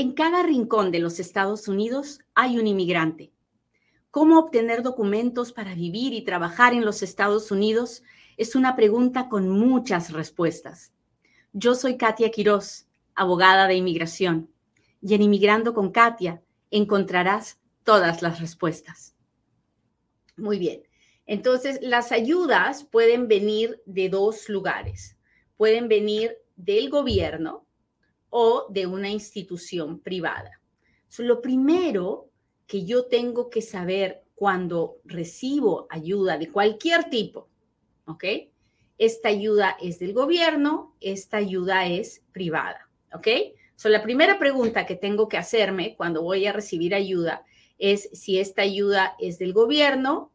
En cada rincón de los Estados Unidos hay un inmigrante. ¿Cómo obtener documentos para vivir y trabajar en los Estados Unidos? Es una pregunta con muchas respuestas. Yo soy Katia Quiroz, abogada de inmigración, y en Inmigrando con Katia encontrarás todas las respuestas. Muy bien. Entonces, las ayudas pueden venir de dos lugares. Pueden venir del gobierno, o de una institución privada. lo primero que yo tengo que saber cuando recibo ayuda de cualquier tipo, ¿ok? Esta ayuda es del gobierno, esta ayuda es privada, ¿ok? So, la primera pregunta que tengo que hacerme cuando voy a recibir ayuda es si esta ayuda es del gobierno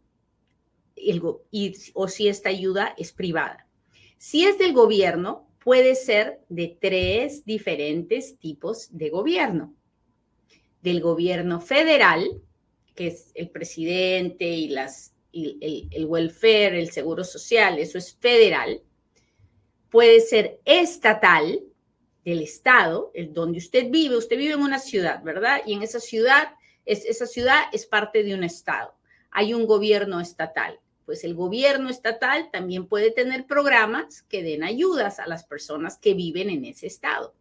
o si esta ayuda es privada. Si es del gobierno, puede ser de tres diferentes tipos de gobierno. Del gobierno federal, que es el presidente y, el, el welfare, el seguro social, eso es federal. Puede ser estatal, del estado, el donde usted vive. Usted vive en una ciudad, ¿verdad? Y en esa ciudad, es, esa ciudad es parte de un estado. Hay un gobierno estatal pues el gobierno estatal también puede tener programas que den ayudas a las personas que viven en ese estado.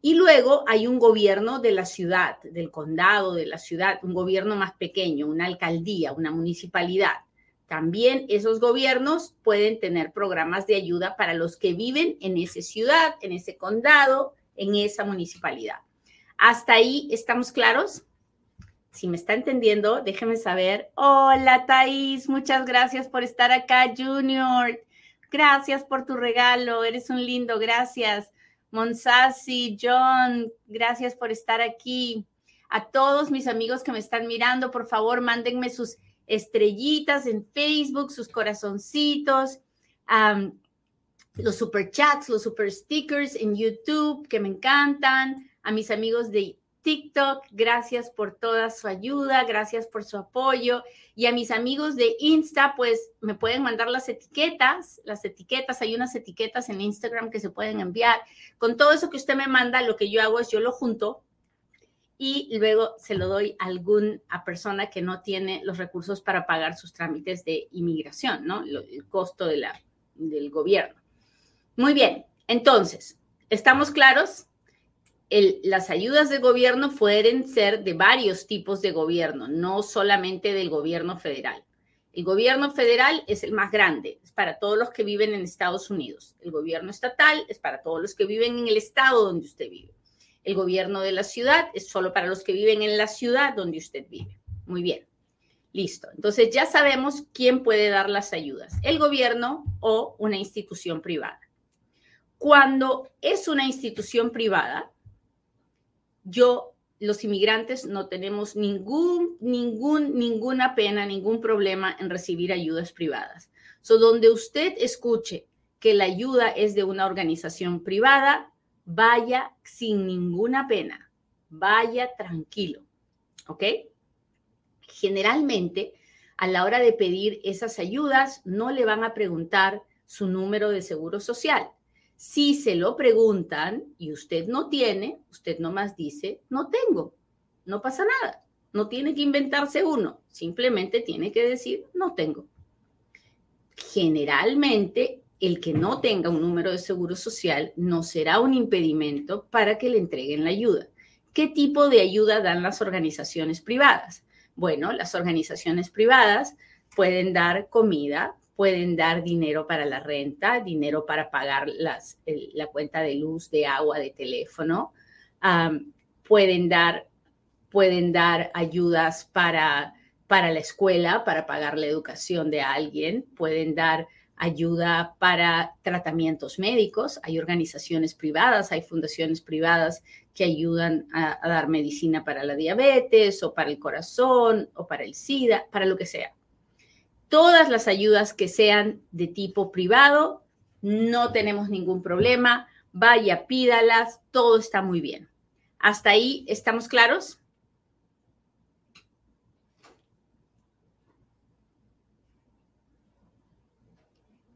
Y luego hay un gobierno de la ciudad, del condado, de la ciudad, un gobierno más pequeño, una alcaldía, una municipalidad. También esos gobiernos pueden tener programas de ayuda para los que viven en esa ciudad, en ese condado, en esa municipalidad. ¿Hasta ahí estamos claros? Si me está entendiendo, déjeme saber. Hola, Thais, muchas gracias por estar acá, Junior. Gracias por tu regalo, eres un lindo, gracias. Monsassi, John, gracias por estar aquí. A todos mis amigos que me están mirando, por favor, mándenme sus estrellitas en Facebook, sus corazoncitos, los super chats, los super stickers en YouTube, que me encantan. A mis amigos de TikTok, gracias por toda su ayuda, gracias por su apoyo. Y a mis amigos de Insta, pues me pueden mandar las etiquetas, las etiquetas, hay unas etiquetas en Instagram que se pueden enviar. Con todo eso que usted me manda, lo que yo hago es yo lo junto y luego se lo doy a alguna persona que no tiene los recursos para pagar sus trámites de inmigración, ¿no? El costo de la, del gobierno. Muy bien, entonces, ¿estamos claros? Las ayudas de gobierno pueden ser de varios tipos de gobierno, no solamente del gobierno federal. El gobierno federal es el más grande, es para todos los que viven en Estados Unidos. El gobierno estatal es para todos los que viven en el estado donde usted vive. El gobierno de la ciudad es solo para los que viven en la ciudad donde usted vive. Muy bien. Listo. Entonces ya sabemos quién puede dar las ayudas, el gobierno o una institución privada. Cuando es una institución privada, yo, los inmigrantes, no tenemos ningún, ningún, ninguna pena, ningún problema en recibir ayudas privadas. So, donde usted escuche que la ayuda es de una organización privada, vaya sin ninguna pena, vaya tranquilo, ¿ok? Generalmente, a la hora de pedir esas ayudas, no le van a preguntar su número de seguro social si se lo preguntan y usted no tiene, usted nomás dice, no tengo, no pasa nada. No tiene que inventarse uno, simplemente tiene que decir, no tengo. Generalmente, el que no tenga un número de seguro social no será un impedimento para que le entreguen la ayuda. ¿Qué tipo de ayuda dan las organizaciones privadas? Bueno, las organizaciones privadas pueden dar comida, pueden dar dinero para la renta, dinero para pagar la cuenta de luz, de agua, de teléfono, pueden, dar, pueden dar ayudas para, para la escuela, para pagar la educación de alguien, pueden dar ayuda para tratamientos médicos, hay organizaciones privadas, hay fundaciones privadas que ayudan a dar medicina para la diabetes o para el corazón o para el SIDA, para lo que sea todas las ayudas que sean de tipo privado, no tenemos ningún problema, vaya, pídalas, todo está muy bien. ¿Hasta ahí estamos claros?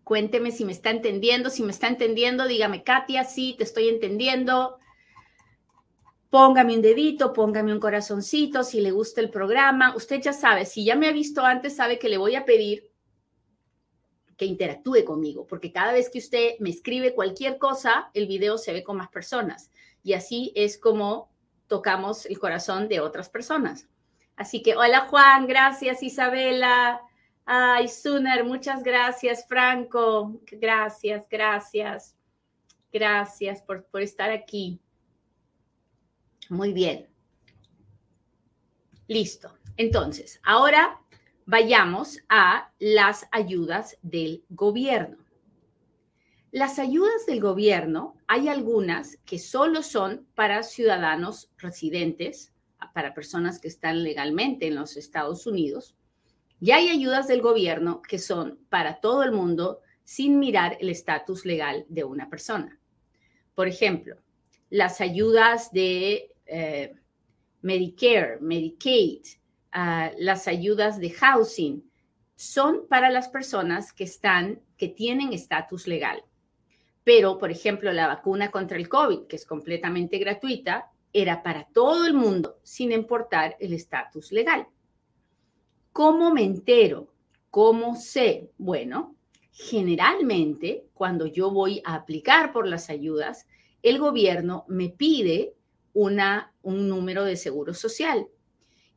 Cuénteme si me está entendiendo. Si me está entendiendo, dígame, Katia, sí, te estoy entendiendo. Póngame un dedito, póngame un corazoncito, si le gusta el programa. Usted ya sabe, si ya me ha visto antes, sabe que le voy a pedir que interactúe conmigo, porque cada vez que usted me escribe cualquier cosa, el video se ve con más personas. Y así es como tocamos el corazón de otras personas. Así que, hola Juan, gracias Isabela. Ay, Suner, muchas gracias, Franco. Gracias, gracias. Gracias por, por estar aquí. Muy bien. Listo. Entonces, ahora vayamos a las ayudas del gobierno. Las ayudas del gobierno, hay algunas que solo son para ciudadanos residentes, para personas que están legalmente en los Estados Unidos, y hay ayudas del gobierno que son para todo el mundo sin mirar el estatus legal de una persona. Por ejemplo, las ayudas de eh, Medicare, Medicaid, ah, las ayudas de housing, son para las personas que están, que tienen estatus legal. Pero, por ejemplo, la vacuna contra el COVID, que es completamente gratuita, era para todo el mundo, sin importar el estatus legal. ¿Cómo me entero? ¿Cómo sé? Bueno, generalmente cuando yo voy a aplicar por las ayudas, el gobierno me pide una, un número de seguro social.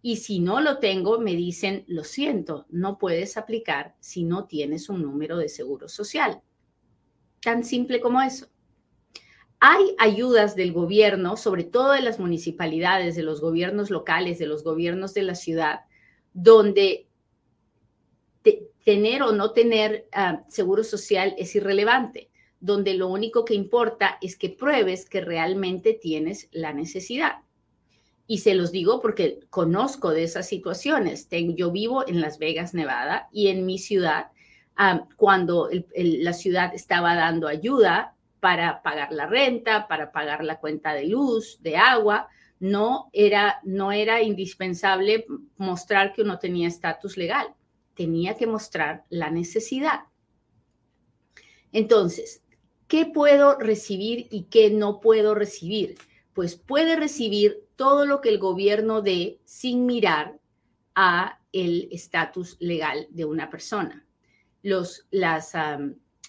Y si no lo tengo, me dicen, lo siento, no puedes aplicar si no tienes un número de seguro social. Tan simple como eso. Hay ayudas del gobierno, sobre todo de las municipalidades, de los gobiernos locales, de los gobiernos de la ciudad, donde tener o no tener ah, seguro social es irrelevante, donde lo único que importa es que pruebes que realmente tienes la necesidad. Y se los digo porque conozco de esas situaciones. yo vivo en Las Vegas, Nevada, y en mi ciudad, cuando la ciudad estaba dando ayuda para pagar la renta, para pagar la cuenta de luz, de agua, no era, no era indispensable mostrar que uno tenía estatus legal, tenía que mostrar la necesidad. Entonces, ¿qué puedo recibir y qué no puedo recibir? Pues puede recibir todo lo que el gobierno dé sin mirar a el estatus legal de una persona. Los,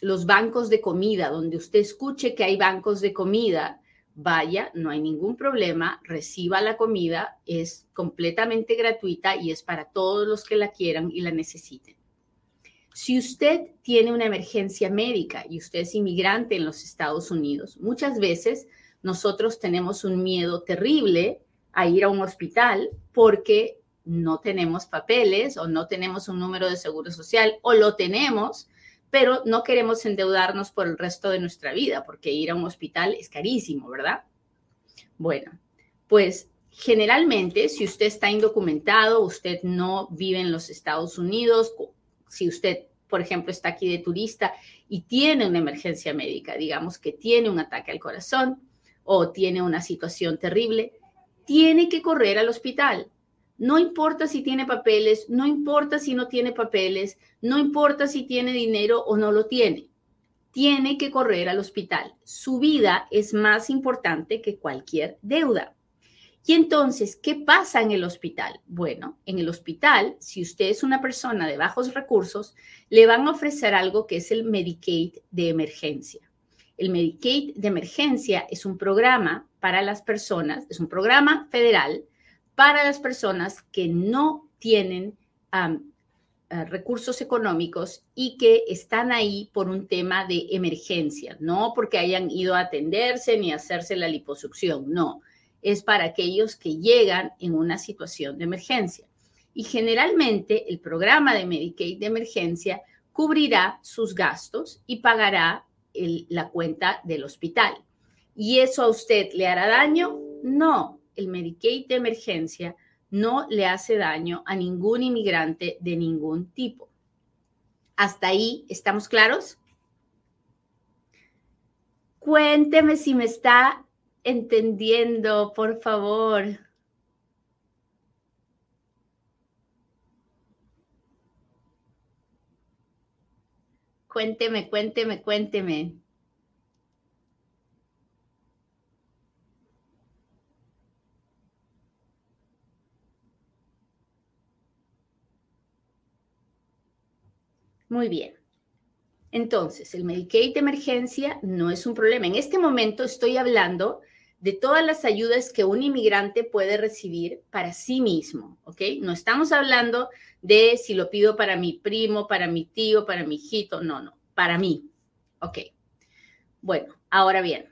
los bancos de comida, donde usted escuche que hay bancos de comida, vaya, no hay ningún problema, reciba la comida, es completamente gratuita y es para todos los que la quieran y la necesiten. Si usted tiene una emergencia médica y usted es inmigrante en los Estados Unidos, muchas veces nosotros tenemos un miedo terrible a ir a un hospital porque no tenemos papeles o no tenemos un número de seguro social o lo tenemos, pero no queremos endeudarnos por el resto de nuestra vida, porque ir a un hospital es carísimo, ¿verdad? Bueno, pues generalmente si usted está indocumentado, usted no vive en los Estados Unidos, si usted, por ejemplo, está aquí de turista y tiene una emergencia médica, digamos que tiene un ataque al corazón o tiene una situación terrible, tiene que correr al hospital no importa si tiene papeles, no importa si no tiene papeles, no importa si tiene dinero o no lo tiene. Tiene que correr al hospital. Su vida es más importante que cualquier deuda. Y entonces, ¿qué pasa en el hospital? Bueno, en el hospital, si usted es una persona de bajos recursos, le van a ofrecer algo que es el Medicaid de emergencia. El Medicaid de emergencia es un programa para las personas, es un programa federal para las personas que no tienen eh, recursos económicos y que están ahí por un tema de emergencia, no porque hayan ido a atenderse ni a hacerse la liposucción, no, es para aquellos que llegan en una situación de emergencia. Y generalmente el programa de Medicaid de emergencia cubrirá sus gastos y pagará la cuenta del hospital. ¿Y eso a usted le hará daño? No, el Medicaid de emergencia no le hace daño a ningún inmigrante de ningún tipo. ¿Hasta ahí estamos claros? Cuénteme si me está entendiendo, por favor. Cuénteme, cuénteme, cuénteme. Muy bien. Entonces, el Medicaid de emergencia no es un problema. En este momento estoy hablando de todas las ayudas que un inmigrante puede recibir para sí mismo, ¿ok? No estamos hablando de si lo pido para mi primo, para mi tío, para mi hijito, no, no, para mí, ¿ok? Bueno, ahora bien,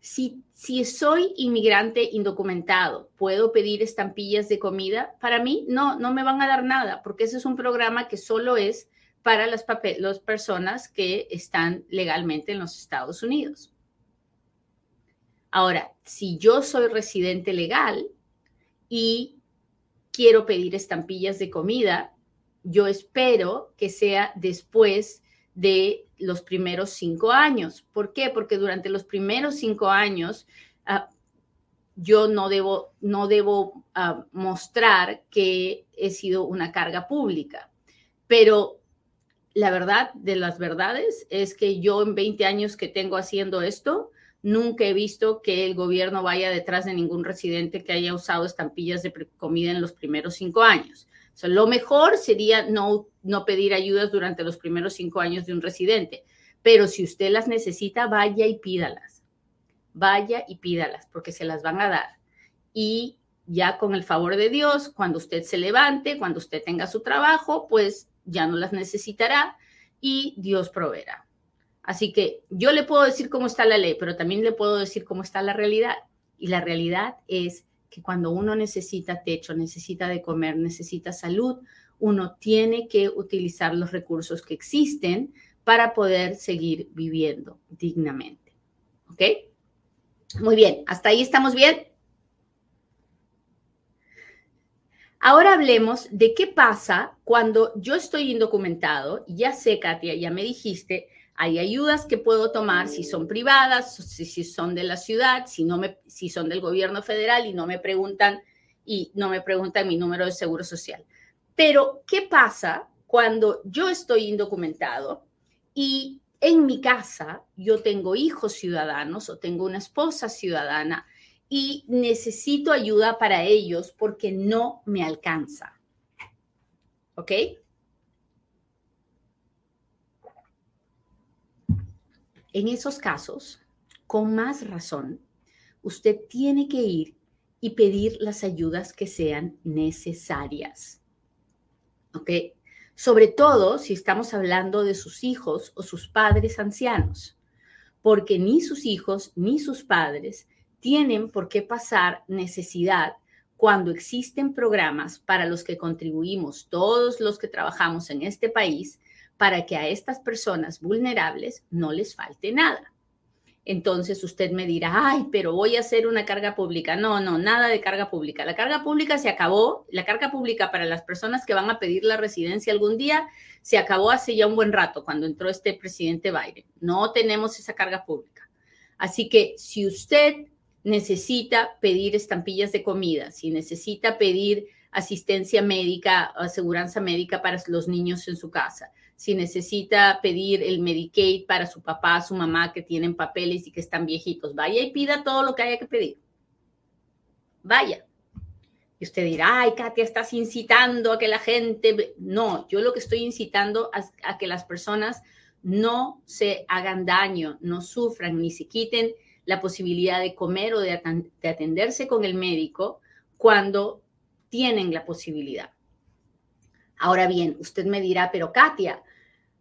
si, si soy inmigrante indocumentado, ¿puedo pedir estampillas de comida? Para mí, no, no me van a dar nada, porque ese es un programa que solo es para las, las personas que están legalmente en los Estados Unidos. Ahora, si yo soy residente legal y quiero pedir estampillas de comida, yo espero que sea después de los primeros cinco años. ¿Por qué? Porque durante los primeros cinco años ah, yo no debo, no debo ah, mostrar que he sido una carga pública. Pero la verdad de las verdades es que yo en 20 años que tengo haciendo esto, nunca he visto que el gobierno vaya detrás de ningún residente que haya usado estampillas de comida en los primeros cinco años. lo mejor sería no, no pedir ayudas durante los primeros cinco años de un residente, pero si usted las necesita, vaya y pídalas. Vaya y pídalas, porque se las van a dar. Y ya con el favor de Dios, cuando usted se levante, cuando usted tenga su trabajo, pues ya no las necesitará y Dios proveerá. Así que yo le puedo decir cómo está la ley, pero también le puedo decir cómo está la realidad. Y la realidad es que cuando uno necesita techo, necesita de comer, necesita salud, uno tiene que utilizar los recursos que existen para poder seguir viviendo dignamente. ¿Ok? Muy bien, hasta ahí estamos bien. Ahora hablemos de qué pasa cuando yo estoy indocumentado. Ya sé, Katia, ya me dijiste, hay ayudas que puedo tomar si son privadas, si, si son de la ciudad, si, no me, si son del gobierno federal y no me preguntan y no me preguntan mi número de seguro social. Pero, ¿qué pasa cuando yo estoy indocumentado y en mi casa yo tengo hijos ciudadanos o tengo una esposa ciudadana y necesito ayuda para ellos porque no me alcanza. ¿Ok? En esos casos, con más razón, usted tiene que ir y pedir las ayudas que sean necesarias. ¿Ok? Sobre todo si estamos hablando de sus hijos o sus padres ancianos, porque ni sus hijos ni sus padres tienen por qué pasar necesidad cuando existen programas para los que contribuimos todos los que trabajamos en este país para que a estas personas vulnerables no les falte nada. Entonces usted me dirá, ay, pero voy a hacer una carga pública. No, no, nada de carga pública. La carga pública se acabó. La carga pública para las personas que van a pedir la residencia algún día se acabó hace ya un buen rato, cuando entró este presidente Biden. No tenemos esa carga pública. Así que si usted necesita pedir estampillas de comida, si necesita pedir asistencia médica, aseguranza médica para los niños en su casa, si necesita pedir el Medicaid para su papá, su mamá que tienen papeles y que están viejitos, vaya y pida todo lo que haya que pedir. Vaya. Y usted dirá, ay, Katia, estás incitando a que la gente... No, yo lo que estoy incitando a, a que las personas no se hagan daño, no sufran, ni se quiten la posibilidad de comer o de, atenderse con el médico cuando tienen la posibilidad. Ahora bien, usted me dirá, pero Katia,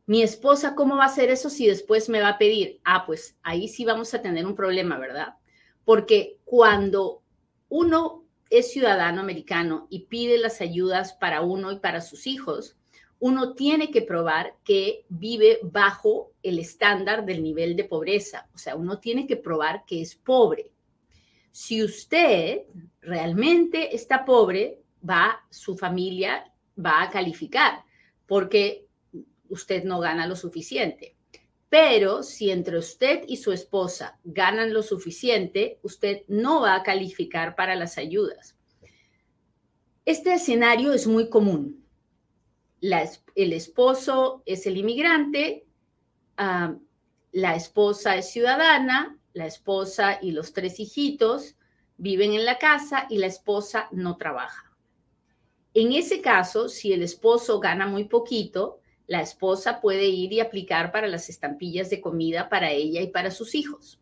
mi esposa, ¿cómo va a hacer eso si después me va a pedir? Ah, pues ahí sí vamos a tener un problema, ¿verdad? Porque cuando uno es ciudadano americano y pide las ayudas para uno y para sus hijos, uno tiene que probar que vive bajo el estándar del nivel de pobreza. O sea, uno tiene que probar que es pobre. Si usted realmente está pobre, va, su familia va a calificar porque usted no gana lo suficiente. Pero si entre usted y su esposa ganan lo suficiente, usted no va a calificar para las ayudas. Este escenario es muy común el esposo es el inmigrante, la esposa es ciudadana, la esposa y los tres hijitos viven en la casa y la esposa no trabaja. En ese caso, si el esposo gana muy poquito, la esposa puede ir y aplicar para las estampillas de comida para ella y para sus hijos.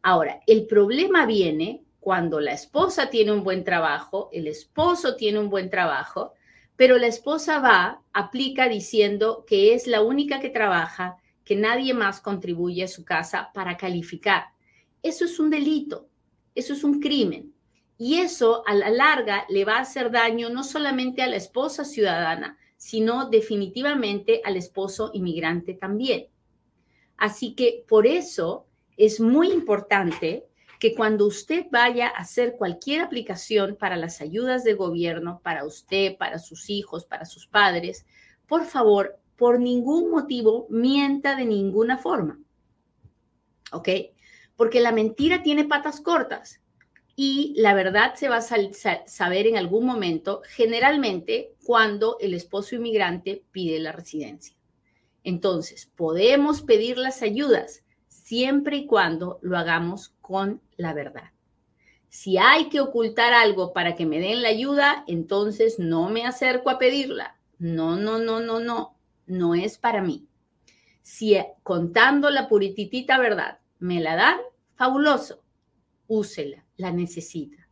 Ahora, el problema viene cuando la esposa tiene un buen trabajo, el esposo tiene un buen trabajo, pero la esposa va, aplica diciendo que es la única que trabaja, que nadie más contribuye a su casa para calificar. Eso es un delito, eso es un crimen. Y eso a la larga le va a hacer daño no solamente a la esposa ciudadana, sino definitivamente al esposo inmigrante también. Así que por eso es muy importante que cuando usted vaya a hacer cualquier aplicación para las ayudas de gobierno, para usted, para sus hijos, para sus padres, por favor, por ningún motivo, mienta de ninguna forma. ¿Ok? Porque la mentira tiene patas cortas y la verdad se va a saber en algún momento, generalmente cuando el esposo inmigrante pide la residencia. Entonces, podemos pedir las ayudas siempre y cuando lo hagamos con la verdad. Si hay que ocultar algo para que me den la ayuda, entonces no me acerco a pedirla. No, no, no, no, no, no es para mí. Si contando la purititita verdad me la dan, fabuloso, úsela la necesita.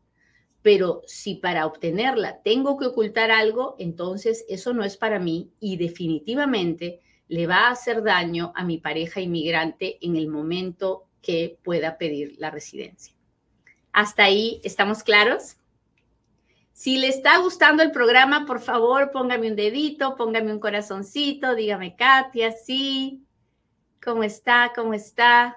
Pero si para obtenerla tengo que ocultar algo, entonces eso no es para mí y definitivamente le va a hacer daño a mi pareja inmigrante en el momento que pueda pedir la residencia. ¿Hasta ahí estamos claros? Si le está gustando el programa, por favor, póngame un dedito, póngame un corazoncito, dígame, Katia, sí. ¿Cómo está? ¿Cómo está?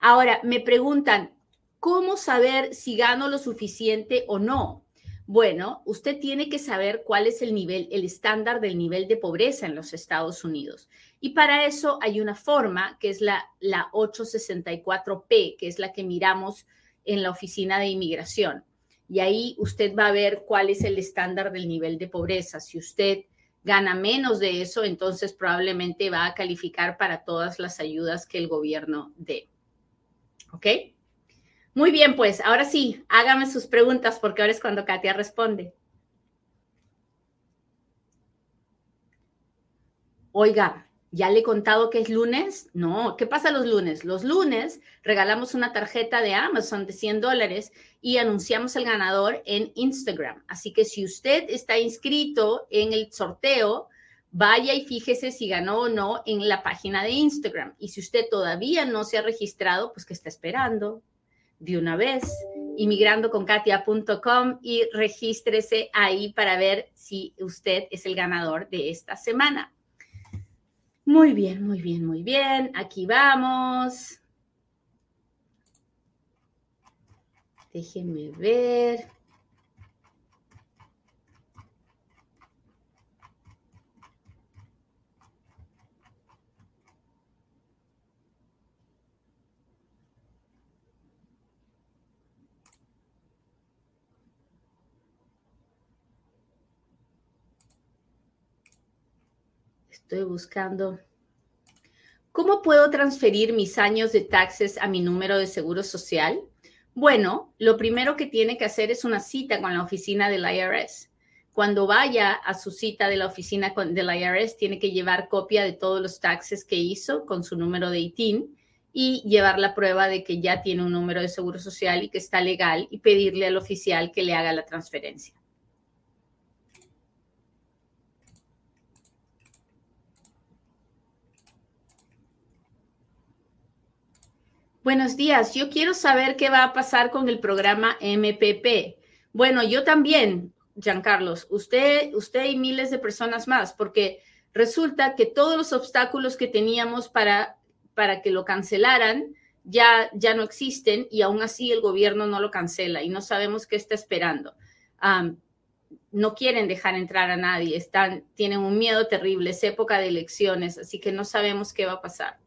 Ahora, me preguntan, ¿cómo saber si gano lo suficiente o no? Bueno, usted tiene que saber cuál es el nivel, el estándar del nivel de pobreza en los Estados Unidos. Y para eso hay una forma que es la, la 864P, que es la que miramos en la oficina de inmigración. Y ahí usted va a ver cuál es el estándar del nivel de pobreza. Si usted gana menos de eso, entonces probablemente va a calificar para todas las ayudas que el gobierno dé. ¿Ok? Muy bien, pues ahora sí, hágame sus preguntas porque ahora es cuando Katia responde. Oiga, ¿ya le he contado que es lunes? No, ¿qué pasa los lunes? Los lunes regalamos una tarjeta de Amazon de 100 dólares y anunciamos el ganador en Instagram. Así que si usted está inscrito en el sorteo, vaya y fíjese si ganó o no en la página de Instagram. Y si usted todavía no se ha registrado, pues que está esperando de una vez, inmigrandoconkatia.com y regístrese ahí para ver si usted es el ganador de esta semana. Muy bien, muy bien, muy bien. Aquí vamos. Déjenme ver. Estoy buscando. ¿Cómo puedo transferir mis años de taxes a mi número de seguro social? Bueno, lo primero que tiene que hacer es una cita con la oficina del IRS. Cuando vaya a su cita de la oficina del IRS, tiene que llevar copia de todos los taxes que hizo con su número de ITIN y llevar la prueba de que ya tiene un número de seguro social y que está legal y pedirle al oficial que le haga la transferencia. Buenos días. Yo quiero saber qué va a pasar con el programa MPP. Bueno, yo también, Giancarlos, usted, usted y miles de personas más, porque resulta que todos los obstáculos que teníamos para, para que lo cancelaran ya, ya no existen y aún así el gobierno no lo cancela y no sabemos qué está esperando. no quieren dejar entrar a nadie, están, tienen un miedo terrible, es época de elecciones, así que no sabemos qué va a pasar.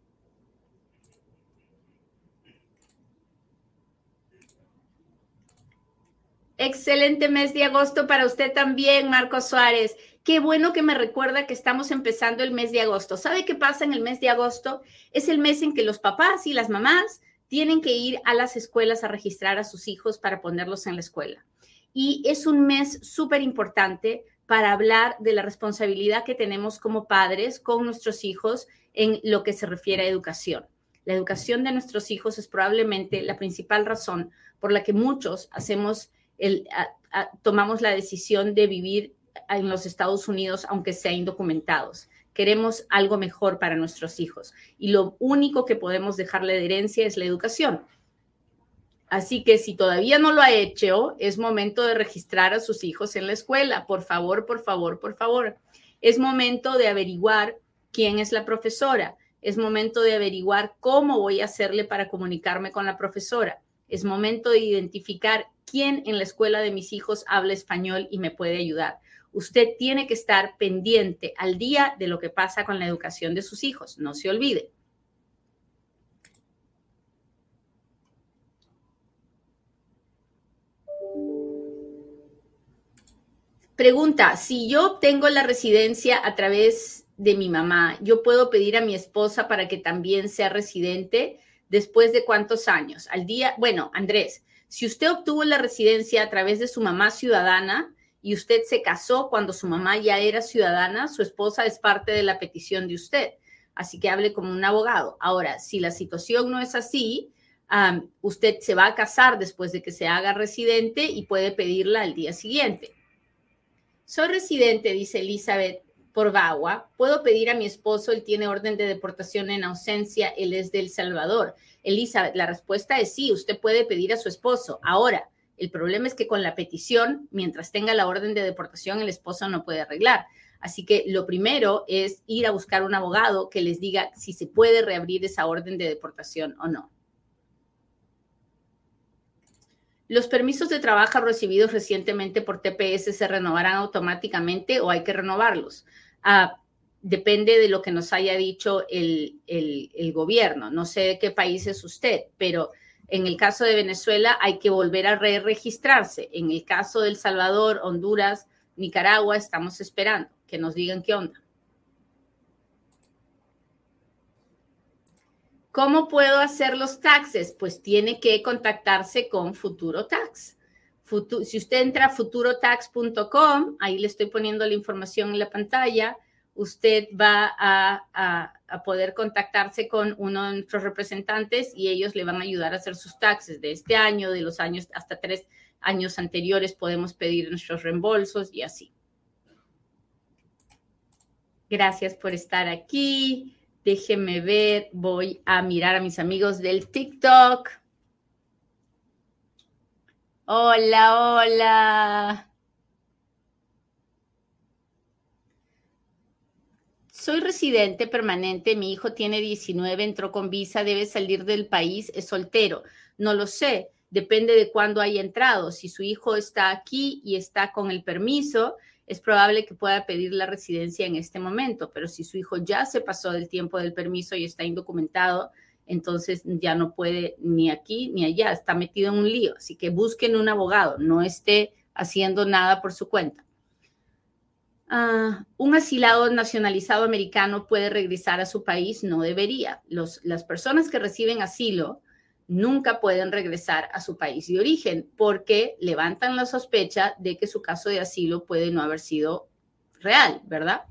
Excelente mes de agosto para usted también, Marcos Suárez. Qué bueno que me recuerda que estamos empezando el mes de agosto. ¿Sabe qué pasa en el mes de agosto? Es el mes en que los papás y las mamás tienen que ir a las escuelas a registrar a sus hijos para ponerlos en la escuela. Y es un mes súper importante para hablar de la responsabilidad que tenemos como padres con nuestros hijos en lo que se refiere a educación. La educación de nuestros hijos es probablemente la principal razón por la que muchos hacemos tomamos la decisión de vivir en los Estados Unidos, aunque sea indocumentados. Queremos algo mejor para nuestros hijos y lo único que podemos dejarle de herencia es la educación. Así que si todavía no lo ha hecho, es momento de registrar a sus hijos en la escuela. Por favor, por favor, por favor. Es momento de averiguar quién es la profesora. Es momento de averiguar cómo voy a hacerle para comunicarme con la profesora. Es momento de identificar quién en la escuela de mis hijos habla español y me puede ayudar. Usted tiene que estar pendiente al día de lo que pasa con la educación de sus hijos. No se olvide. Pregunta, si yo obtengo la residencia a través de mi mamá, ¿yo puedo pedir a mi esposa para que también sea residente después de cuántos años? Al día, bueno, Andrés, si usted obtuvo la residencia a través de su mamá ciudadana y usted se casó cuando su mamá ya era ciudadana, su esposa es parte de la petición de usted. Así que hable como un abogado. Ahora, si la situación no es así, usted se va a casar después de que se haga residente y puede pedirla al día siguiente. Soy residente, dice Elizabeth por Bagua. Puedo pedir a mi esposo, él tiene orden de deportación en ausencia, él es de El Salvador. Elizabeth, la respuesta es sí, usted puede pedir a su esposo. Ahora, el problema es que con la petición, mientras tenga la orden de deportación, el esposo no puede arreglar. Así que lo primero es ir a buscar un abogado que les diga si se puede reabrir esa orden de deportación o no. ¿Los permisos de trabajo recibidos recientemente por TPS se renovarán automáticamente o hay que renovarlos? Ah, depende de lo que nos haya dicho el, gobierno. No sé de qué país es usted, pero en el caso de Venezuela hay que volver a re registrarse. En el caso de El Salvador, Honduras, Nicaragua, estamos esperando que nos digan qué onda. ¿Cómo puedo hacer los taxes? Pues tiene que contactarse con Futuro Tax. Si usted entra a futurotax.com, ahí le estoy poniendo la información en la pantalla, usted va a, poder contactarse con uno de nuestros representantes y ellos le van a ayudar a hacer sus taxes de este año, de los años hasta tres años anteriores podemos pedir nuestros reembolsos y así. Gracias por estar aquí. Déjenme ver, voy a mirar a mis amigos del TikTok. Hola, hola. Soy residente permanente, mi hijo tiene 19, entró con visa, debe salir del país, es soltero. No lo sé, depende de cuándo haya entrado. Si su hijo está aquí y está con el permiso, es probable que pueda pedir la residencia en este momento, pero si su hijo ya se pasó del tiempo del permiso y está indocumentado, entonces ya no puede ni aquí ni allá, está metido en un lío. Así que busquen un abogado, no esté haciendo nada por su cuenta. Ah, un asilado nacionalizado americano puede regresar a su país, no debería. las personas que reciben asilo nunca pueden regresar a su país de origen porque levantan la sospecha de que su caso de asilo puede no haber sido real, ¿verdad?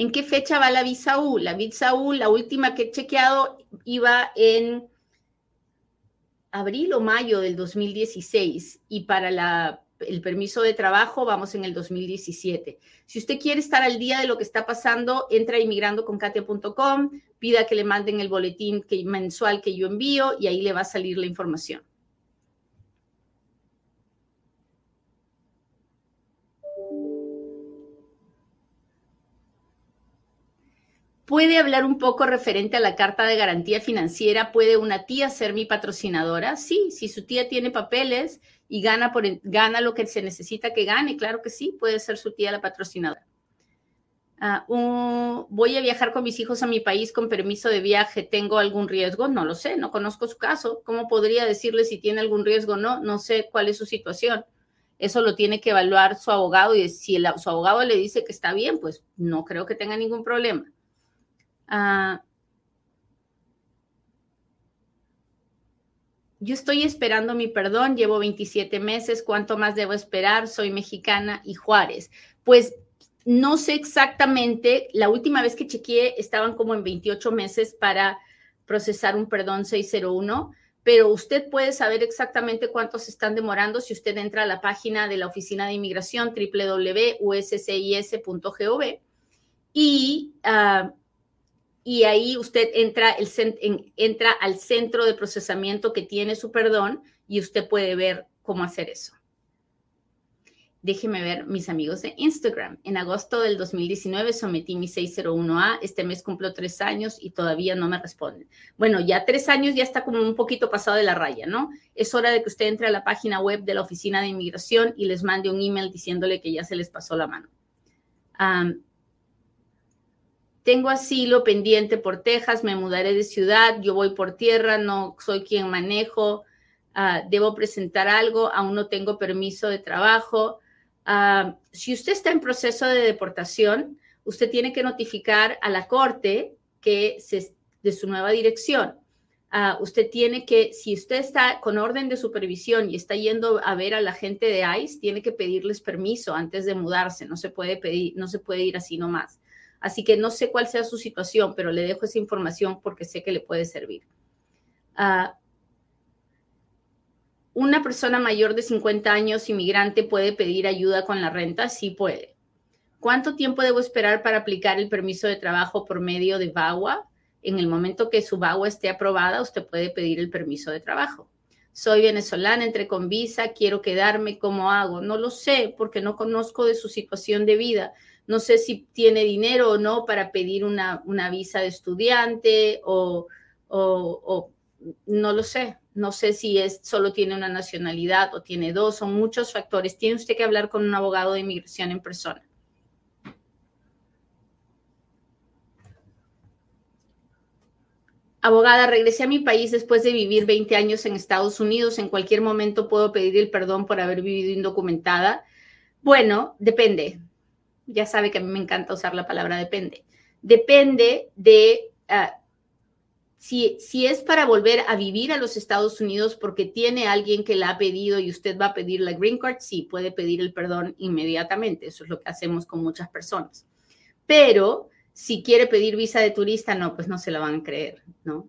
¿En qué fecha va la visa U? La visa U, la última que he chequeado, iba en abril o mayo del 2016 y para el permiso de trabajo, vamos en el 2017. Si usted quiere estar al día de lo que está pasando, entra a inmigrandoconkatia.com, pida que le manden el boletín mensual que yo envío y ahí le va a salir la información. ¿Puede hablar un poco referente a la carta de garantía financiera? ¿Puede una tía ser mi patrocinadora? Sí, si su tía tiene papeles y gana, lo que se necesita que gane, claro que sí, puede ser su tía la patrocinadora. Ah, voy a viajar con mis hijos a mi país con permiso de viaje, ¿tengo algún riesgo? No lo sé, no conozco su caso. ¿Cómo podría decirle si tiene algún riesgo o no? No sé cuál es su situación. Eso lo tiene que evaluar su abogado y si su abogado le dice que está bien, pues no creo que tenga ningún problema. Ah, yo estoy esperando mi perdón, llevo 27 meses, ¿cuánto más debo esperar? Soy mexicana y Juárez. Pues no sé exactamente, la última vez que chequeé estaban como en 28 meses para procesar un perdón 601, pero usted puede saber exactamente cuántos están demorando si usted entra a la página de la Oficina de Inmigración www.uscis.gov y uh, y ahí usted entra, al centro de procesamiento que tiene su perdón y usted puede ver cómo hacer eso. Déjeme ver mis amigos de Instagram. En agosto del 2019 sometí mi 601A. Este mes cumplo tres años y todavía no me responden. Bueno, ya tres años ya está como un poquito pasado de la raya, ¿no? Es hora de que usted entre a la página web de la Oficina de Inmigración y les mande un email diciéndole que ya se les pasó la mano tengo asilo pendiente por Texas, me mudaré de ciudad, yo voy por tierra, no soy quien manejo, ah, debo presentar algo, aún no tengo permiso de trabajo. Ah, si usted está en proceso de deportación, usted tiene que notificar a la corte que de su nueva dirección. Ah, usted tiene que, si usted está con orden de supervisión y está yendo a ver a la gente de ICE, tiene que pedirles permiso antes de mudarse. No se puede pedir, no se puede ir así nomás. Así que no sé cuál sea su situación, pero le dejo esa información porque sé que le puede servir. Ah, ¿Una persona mayor de 50 años inmigrante puede pedir ayuda con la renta? Sí puede. ¿Cuánto tiempo debo esperar para aplicar el permiso de trabajo por medio de VAWA? En el momento que su VAWA esté aprobada, usted puede pedir el permiso de trabajo. Soy venezolana, entré con visa, quiero quedarme, ¿cómo hago? No lo sé porque no conozco de su situación de vida no sé si tiene dinero o no para pedir una, visa de estudiante o, no lo sé. No sé si es solo tiene una nacionalidad o tiene dos, son muchos factores. Tiene usted que hablar con un abogado de inmigración en persona. Abogada, regresé a mi país después de vivir 20 años en Estados Unidos. En cualquier momento puedo pedir el perdón por haber vivido indocumentada. Bueno, depende ya sabe que a mí me encanta usar la palabra depende. Depende de ah, si, si es para volver a vivir a los Estados Unidos porque tiene alguien que la ha pedido y usted va a pedir la green card, sí, puede pedir el perdón inmediatamente. Eso es lo que hacemos con muchas personas. Pero si quiere pedir visa de turista, no, pues no se la van a creer, ¿no?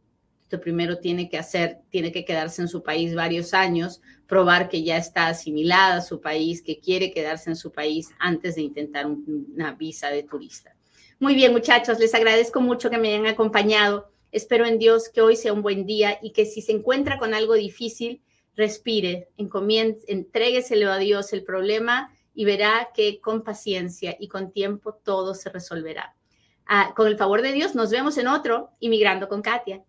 Primero tiene que hacer, tiene que quedarse en su país varios años, probar que ya está asimilada a su país, que quiere quedarse en su país antes de intentar una visa de turista. Muy bien, muchachos, les agradezco mucho que me hayan acompañado. Espero en Dios que hoy sea un buen día y que si se encuentra con algo difícil, respire, entrégueselo a Dios el problema y verá que con paciencia y con tiempo todo se resolverá. Ah, con el favor de Dios, nos vemos en otro Inmigrando con Katia.